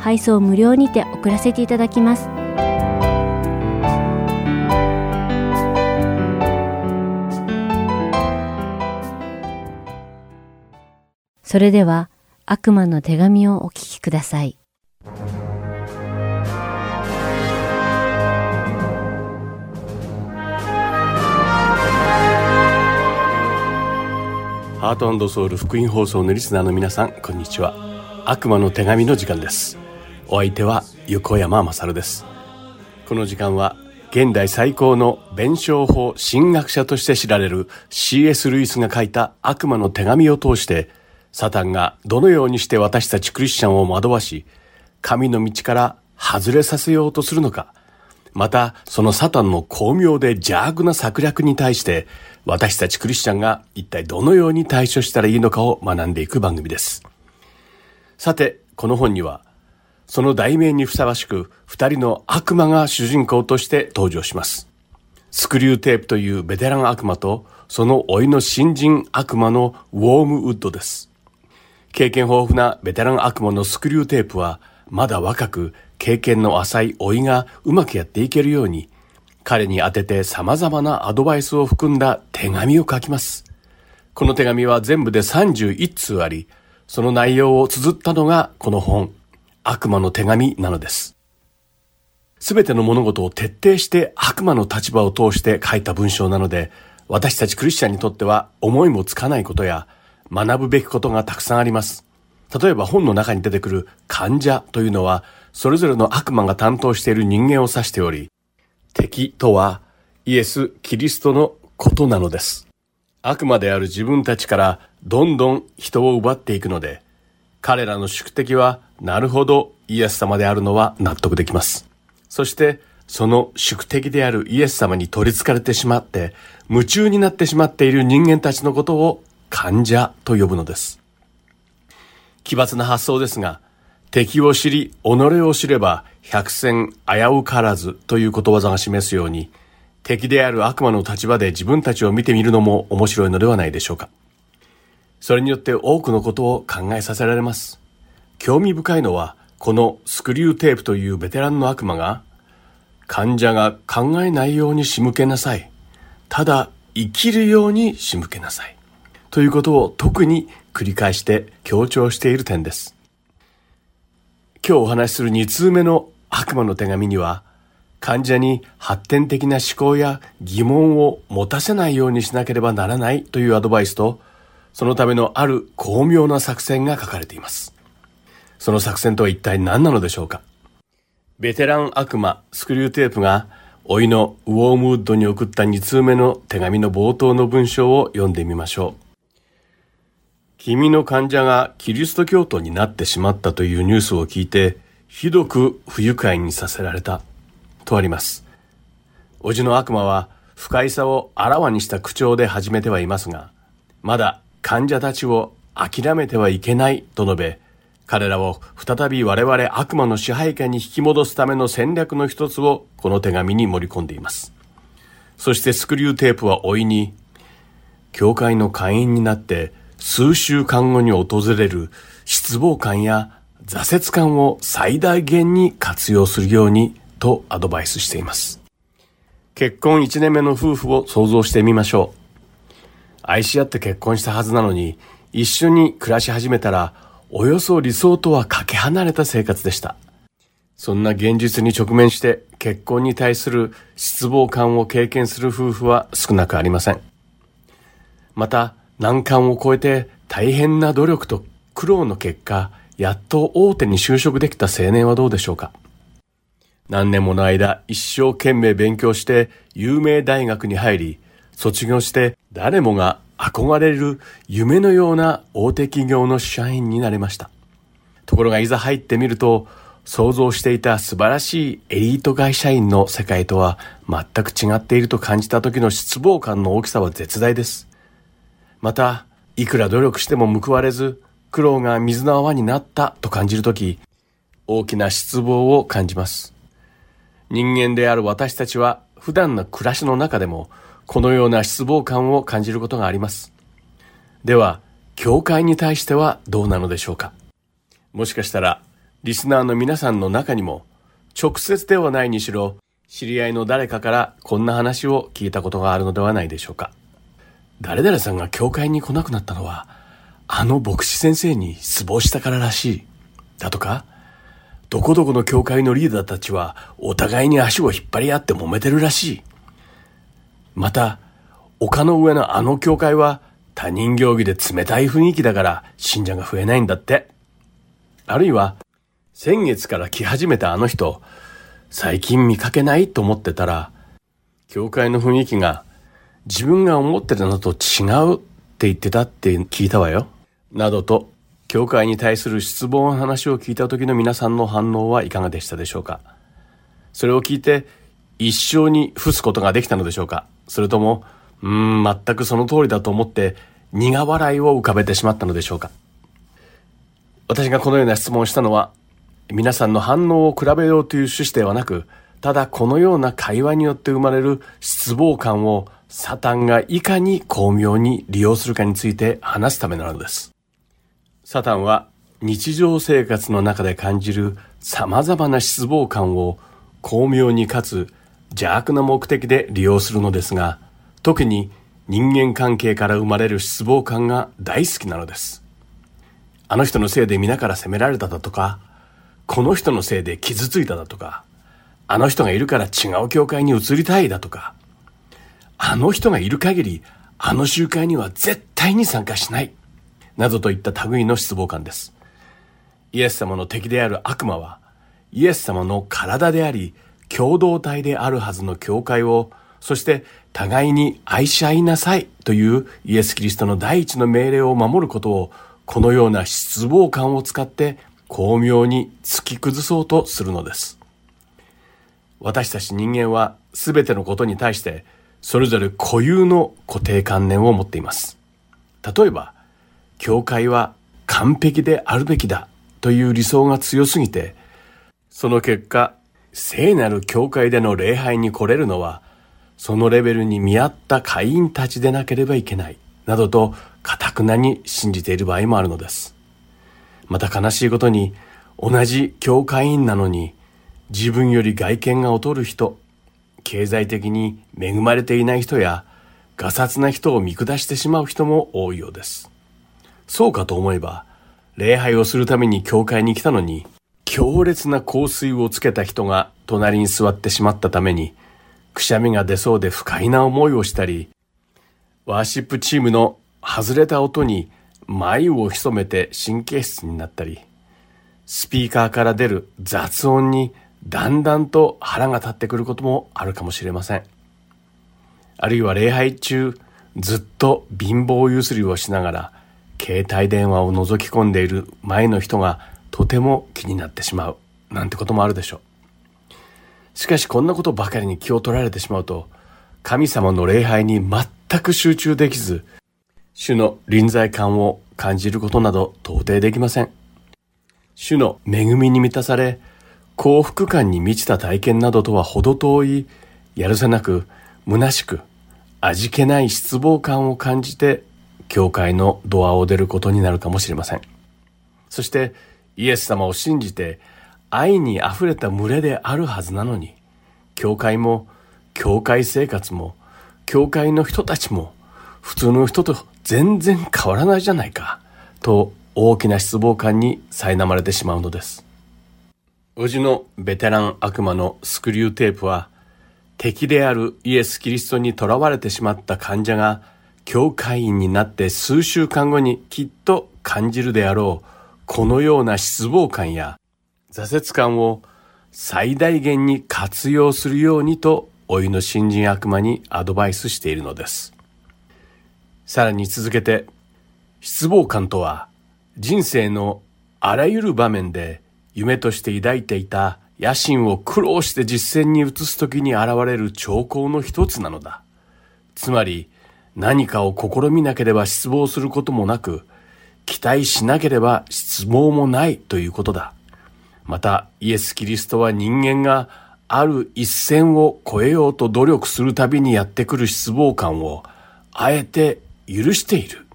配送無料にて送らせていただきますそれでは悪魔の手紙をお聞きください。ハートソウル福音放送のリスナーの皆さん、こんにちは。悪魔の手紙の時間です。お相手は横山勝です。この時間は現代最高の弁証法神学者として知られる C.S. ルイスが書いた悪魔の手紙を通して、サタンがどのようにして私たちクリスチャンを惑わし、神の道から外れさせようとするのか、またそのサタンの巧妙で邪悪な策略に対して、私たちクリスチャンが一体どのように対処したらいいのかを学んでいく番組です。さて、この本には、その題名にふさわしく、二人の悪魔が主人公として登場します。スクリューテープというベテラン悪魔と、その甥の新人悪魔のウォームウッドです。経験豊富なベテラン悪魔のスクリューテープは、まだ若く、経験の浅い甥がうまくやっていけるように、彼に宛てて様々なアドバイスを含んだ手紙を書きます。この手紙は全部で31通あり、その内容を綴ったのがこの本、悪魔の手紙なのです。すべての物事を徹底して悪魔の立場を通して書いた文章なので、私たちクリスチャンにとっては思いもつかないことや学ぶべきことがたくさんあります。例えば本の中に出てくる患者というのは、それぞれの悪魔が担当している人間を指しており、敵とはイエス・キリストのことなのです。悪魔である自分たちからどんどん人を奪っていくので、彼らの宿敵はなるほどイエス様であるのは納得できます。そしてその宿敵であるイエス様に取り憑かれてしまって夢中になってしまっている人間たちのことを患者と呼ぶのです。奇抜な発想ですが、敵を知り、己を知れば百戦危うからずということわざが示すように、敵である悪魔の立場で自分たちを見てみるのも面白いのではないでしょうか。それによって多くのことを考えさせられます。興味深いのは、このスクリューテープというベテランの悪魔が、患者が考えないように仕向けなさい。ただ生きるように仕向けなさい。ということを特に繰り返して強調している点です。今日お話しする2通目の悪魔の手紙には、患者に発展的な思考や疑問を持たせないようにしなければならないというアドバイスと、そのためのある巧妙な作戦が書かれています。その作戦とは一体何なのでしょうか？ベテラン悪魔スクリューテープが老いのウォームウッドに送った2通目の手紙の冒頭の文章を読んでみましょう。君の患者がキリスト教徒になってしまったというニュースを聞いて、ひどく不愉快にさせられた。とあります。おじの悪魔は不快さをあらわにした口調で始めてはいますが、まだ患者たちを諦めてはいけないと述べ、彼らを再び我々悪魔の支配下に引き戻すための戦略の一つをこの手紙に盛り込んでいます。そしてスクリューテープは追いに、教会の会員になって数週間後に訪れる失望感や挫折感を最大限に活用するようにとアドバイスしています。結婚1年目の夫婦を想像してみましょう。愛し合って結婚したはずなのに、一緒に暮らし始めたら、およそ理想とはかけ離れた生活でした。そんな現実に直面して結婚に対する失望感を経験する夫婦は少なくありません。また、難関を超えて大変な努力と苦労の結果、やっと大手に就職できた青年はどうでしょうか何年もの間一生懸命勉強して有名大学に入り、卒業して誰もが憧れる夢のような大手企業の社員になれました。ところがいざ入ってみると、想像していた素晴らしいエリート会社員の世界とは全く違っていると感じた時の失望感の大きさは絶大です。また、いくら努力しても報われず、苦労が水の泡になったと感じるとき、大きな失望を感じます。人間である私たちは普段の暮らしの中でもこのような失望感を感じることがあります。では、教会に対してはどうなのでしょうか？もしかしたら、リスナーの皆さんの中にも、直接ではないにしろ、知り合いの誰かからこんな話を聞いたことがあるのではないでしょうか？誰々さんが教会に来なくなったのは、あの牧師先生に失望したかららしい。だとか、どこどこの教会のリーダーたちはお互いに足を引っ張り合って揉めてるらしい。また、丘の上のあの教会は他人行儀で冷たい雰囲気だから信者が増えないんだって。あるいは、先月から来始めたあの人、最近見かけないと思ってたら、教会の雰囲気が自分が思ってたのと違うって言ってたって聞いたわよ。などと、教会に対する失望の話を聞いた時の皆さんの反応はいかがでしたでしょうかそれを聞いて、一生に付すことができたのでしょうか？それとも、うん、全くその通りだと思って、苦笑いを浮かべてしまったのでしょうか？私がこのような質問をしたのは、皆さんの反応を比べようという趣旨ではなく、ただこのような会話によって生まれる失望感をサタンがいかに巧妙に利用するかについて話すためなのです。サタンは日常生活の中で感じる様々な失望感を巧妙にかつ邪悪な目的で利用するのですが、特に人間関係から生まれる失望感が大好きなのです。あの人のせいで皆から責められただとか、この人のせいで傷ついただとか、あの人がいるから違う教会に移りたいだとか、あの人がいる限り、あの集会には絶対に参加しない。などといった類の失望感です。イエス様の敵である悪魔は、イエス様の体であり、共同体であるはずの教会を、そして互いに愛し合いなさいというイエス・キリストの第一の命令を守ることをこのような失望感を使って巧妙に突き崩そうとするのです。私たち人間は全てのことに対してそれぞれ固有の固定観念を持っています。例えば、教会は完璧であるべきだという理想が強すぎて、その結果、聖なる教会での礼拝に来れるのは、そのレベルに見合った会員たちでなければいけない、などとかたくなに信じている場合もあるのです。また悲しいことに、同じ教会員なのに、自分より外見が劣る人、経済的に恵まれていない人や、ガサツな人を見下してしまう人も多いようです。そうかと思えば、礼拝をするために教会に来たのに、強烈な香水をつけた人が隣に座ってしまったために、くしゃみが出そうで不快な思いをしたり、ワーシップチームの外れた音に眉を潜めて神経質になったり、スピーカーから出る雑音にだんだんと腹が立ってくることもあるかもしれません。あるいは礼拝中、ずっと貧乏ゆすりをしながら、携帯電話を覗き込んでいる前の人がとても気になってしまう、なんてこともあるでしょう。しかしこんなことばかりに気を取られてしまうと、神様の礼拝に全く集中できず、主の臨在感を感じることなど到底できません。主の恵みに満たされ、幸福感に満ちた体験などとは程遠い、やるせなく、虚しく、味気ない失望感を感じて、教会のドアを出ることになるかもしれません。そして、イエス様を信じて、愛に溢れた群れであるはずなのに、教会も、教会生活も、教会の人たちも、普通の人と全然変わらないじゃないか、と大きな失望感に苛まれてしまうのです。おじのベテラン悪魔のスクリューテープは、敵であるイエス・キリストに囚われてしまった患者が、教会員になって数週間後にきっと感じるであろう、このような失望感や挫折感を最大限に活用するようにと、老いの新人悪魔にアドバイスしているのです。さらに続けて、失望感とは人生のあらゆる場面で夢として抱いていた野心を苦労して実践に移す時に現れる兆候の一つなのだ。つまり何かを試みなければ失望することもなく、期待しなければ失望もないということだ。またイエス・キリストは人間がある一線を越えようと努力するたびにやってくる失望感をあえて許している。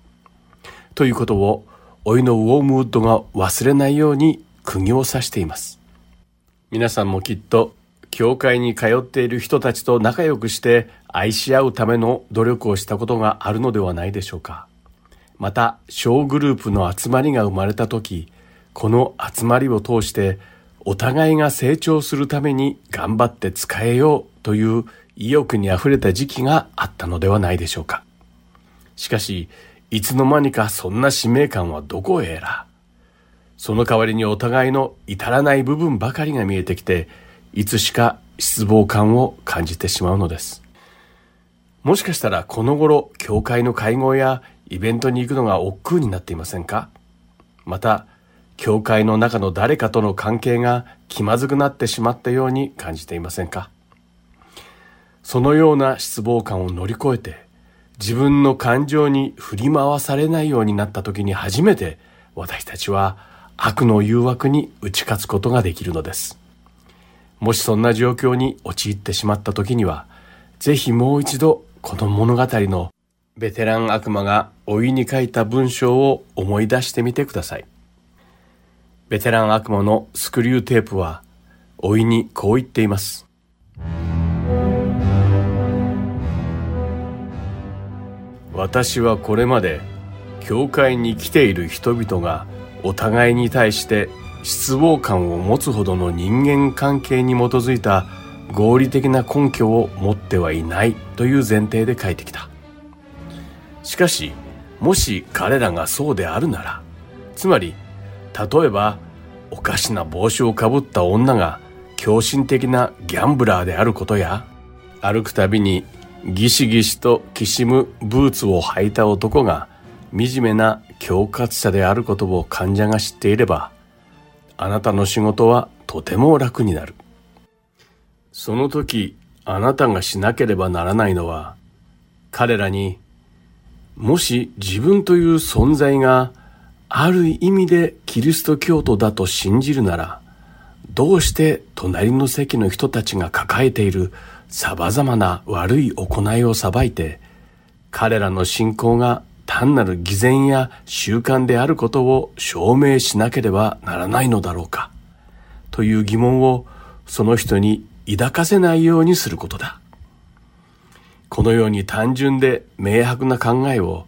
ということを、老いのウォームウッドが忘れないように釘を刺しています。皆さんもきっと、教会に通っている人たちと仲良くして愛し合うための努力をしたことがあるのではないでしょうか。また小グループの集まりが生まれた時この集まりを通してお互いが成長するために頑張って使えようという意欲にあふれた時期があったのではないでしょうか。しかし、いつの間にかそんな使命感はどこへやら。その代わりにお互いの至らない部分ばかりが見えてきて、いつしか失望感を感じてしまうのです。もしかしたらこの頃、教会の会合やイベントに行くのが億劫になっていませんか？また、教会の中の誰かとの関係が気まずくなってしまったように感じていませんか？そのような失望感を乗り越えて自分の感情に振り回されないようになった時に初めて私たちは悪の誘惑に打ち勝つことができるのです。もしそんな状況に陥ってしまった時には、ぜひもう一度この物語のベテラン悪魔が老いに書いた文章を思い出してみてください。ベテラン悪魔のスクリューテープは、老いにこう言っています。私はこれまで、教会に来ている人々がお互いに対して失望感を持つほどの人間関係に基づいた合理的な根拠を持ってはいないという前提で書いてきた。しかし、もし彼らがそうであるなら、つまり例えばおかしな帽子をかぶった女が狂信的なギャンブラーであることや歩くたびにギシギシときしむブーツを履いた男が惨めな恐喝者であることを患者が知っていればあなたの仕事はとても楽になる。その時あなたがしなければならないのは彼らにもし自分という存在がある意味でキリスト教徒だと信じるなら、どうして隣の席の人たちが抱えている様々な悪い行いを裁いて、彼らの信仰が単なる偽善や習慣であることを証明しなければならないのだろうか、という疑問をその人に抱かせないようにすることだ。このように単純で明白な考えを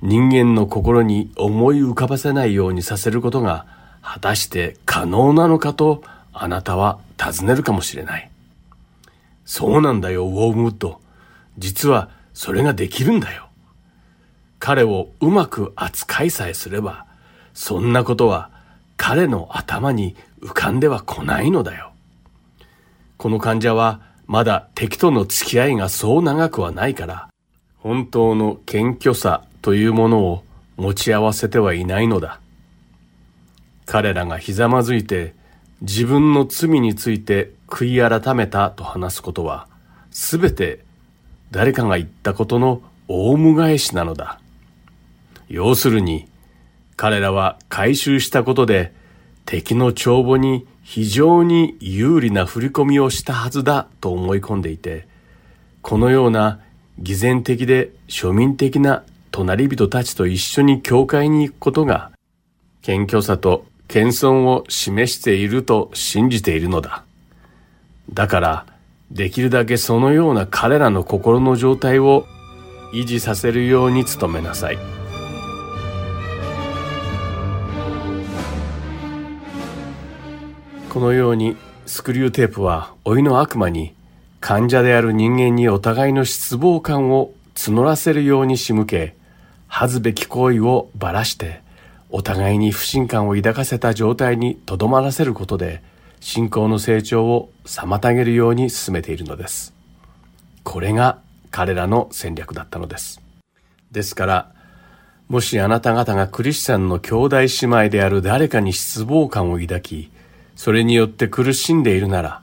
人間の心に思い浮かばせないようにさせることが果たして可能なのかとあなたは尋ねるかもしれない。そうなんだよ、ウォームウッド。実はそれができるんだよ。彼をうまく扱いさえすれば、そんなことは彼の頭に浮かんでは来ないのだよ。この患者はまだ敵との付き合いがそう長くはないから、本当の謙虚さというものを持ち合わせてはいないのだ。彼らがひざまずいて自分の罪について悔い改めたと話すことは、すべて誰かが言ったことのオウム返しなのだ。要するに、彼らは回収したことで敵の帳簿に非常に有利な振り込みをしたはずだと思い込んでいて、このような偽善的で庶民的な隣人たちと一緒に教会に行くことが、謙虚さと謙遜を示していると信じているのだ。だから、できるだけそのような彼らの心の状態を維持させるように努めなさい。このようにスクリューテープは老いの悪魔に患者である人間にお互いの失望感を募らせるように仕向け恥ずべき行為をばらして、お互いに不信感を抱かせた状態にとどまらせることで、信仰の成長を妨げるように進めているのです。これが彼らの戦略だったのです。ですから、もしあなた方がクリスチャンの兄弟姉妹である誰かに失望感を抱き、それによって苦しんでいるなら、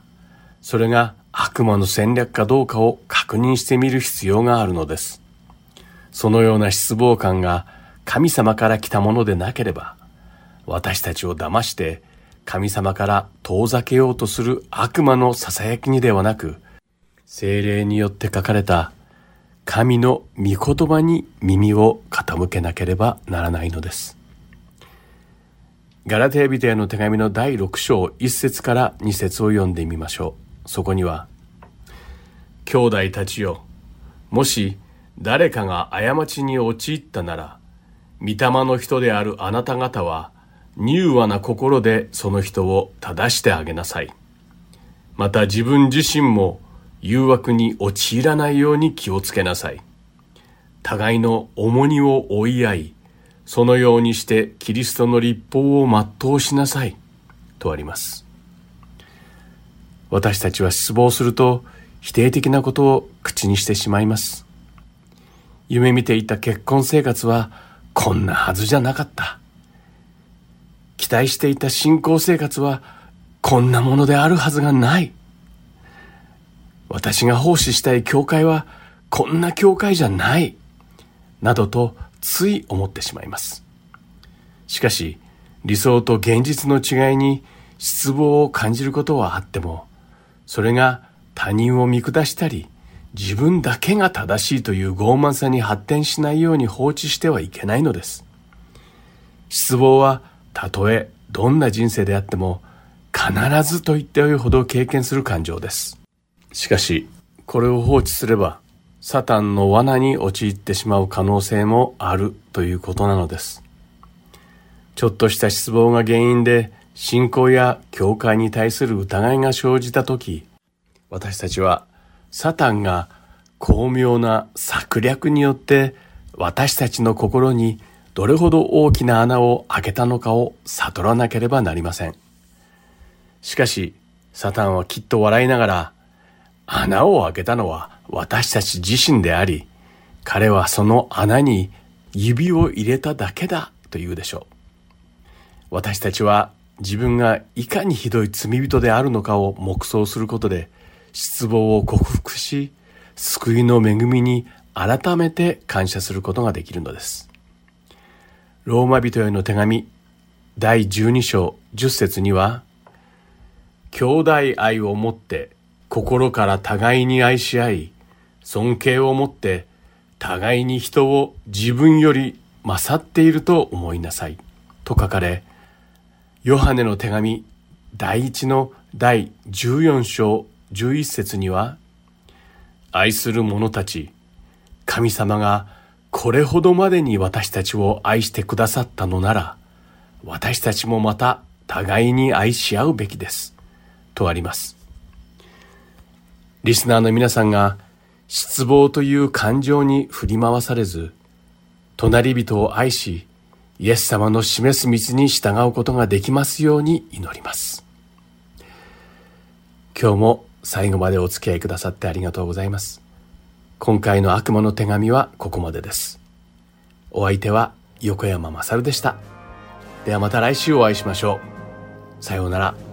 それが悪魔の戦略かどうかを確認してみる必要があるのです。そのような失望感が神様から来たものでなければ、私たちを騙して神様から遠ざけようとする悪魔の囁きにではなく、精霊によって書かれた神の御言葉に耳を傾けなければならないのです。ガラテヤビテへの手紙の第6章1節から2節を読んでみましょう。そこには、兄弟たちよ、もし誰かが過ちに陥ったなら、御霊の人であるあなた方は、柔和な心でその人を正してあげなさい。また自分自身も誘惑に陥らないように気をつけなさい。互いの重荷を追い合い、そのようにしてキリストの立法を全うしなさい。とあります。私たちは失望すると否定的なことを口にしてしまいます。夢見ていた結婚生活はこんなはずじゃなかった。期待していた信仰生活はこんなものであるはずがない。私が奉仕したい教会はこんな教会じゃない。などとつい思ってしまいます。しかし理想と現実の違いに失望を感じることはあっても、それが他人を見下したり、自分だけが正しいという傲慢さに発展しないように放置してはいけないのです。失望はたとえどんな人生であっても必ずと言ってよいほど経験する感情です。しかし、これを放置すれば、サタンの罠に陥ってしまう可能性もあるということなのです。ちょっとした失望が原因で信仰や教会に対する疑いが生じたとき、私たちはサタンが巧妙な策略によって私たちの心にどれほど大きな穴を開けたのかを悟らなければなりません。しかし、サタンはきっと笑いながら、穴を開けたのは私たち自身であり、彼はその穴に指を入れただけだと言うでしょう。私たちは自分がいかにひどい罪人であるのかを黙想することで失望を克服し救いの恵みに改めて感謝することができるのです。ローマ人への手紙第12章10節には兄弟愛を持って心から互いに愛し合い尊敬を持って互いに人を自分より勝っていると思いなさいと書かれヨハネの手紙第一の第14章11節には、愛する者たち、神様がこれほどまでに私たちを愛してくださったのなら、私たちもまた互いに愛し合うべきです。とあります。リスナーの皆さんが失望という感情に振り回されず、隣人を愛し、イエス様の示す道に従うことができますように祈ります。今日も最後までお付き合いくださってありがとうございます。今回の悪魔の手紙はここまでです。お相手は横山まさるでした。ではまた来週お会いしましょう。さようなら。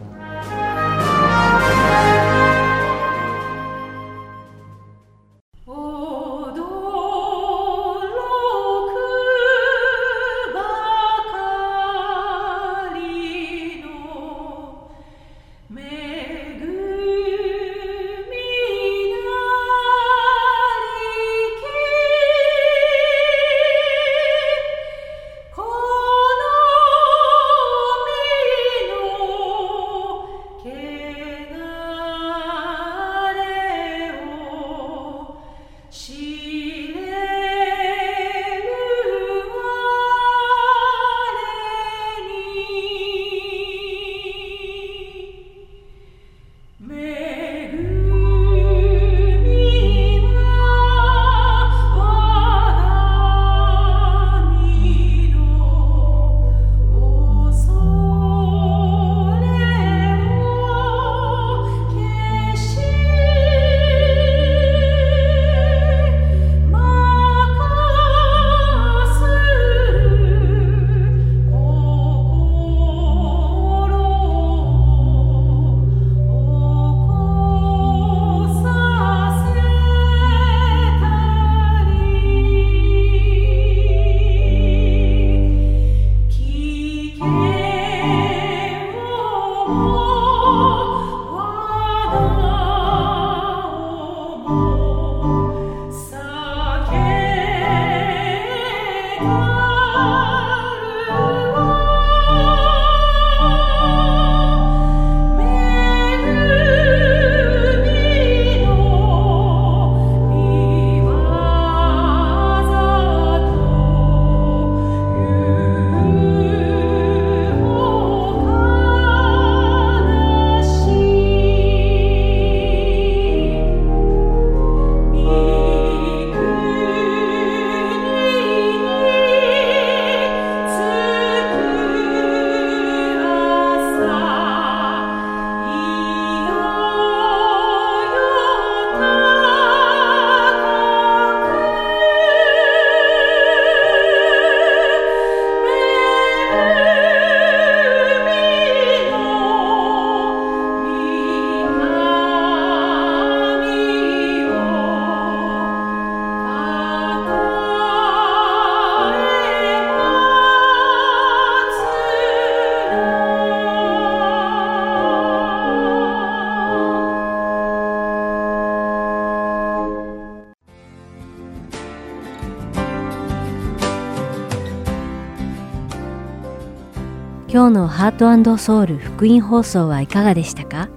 今日のハートソウル福音放送はいかがでしたか？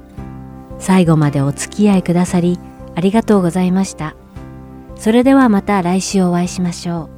最後までお付き合いくださりありがとうございました。それではまた来週お会いしましょう。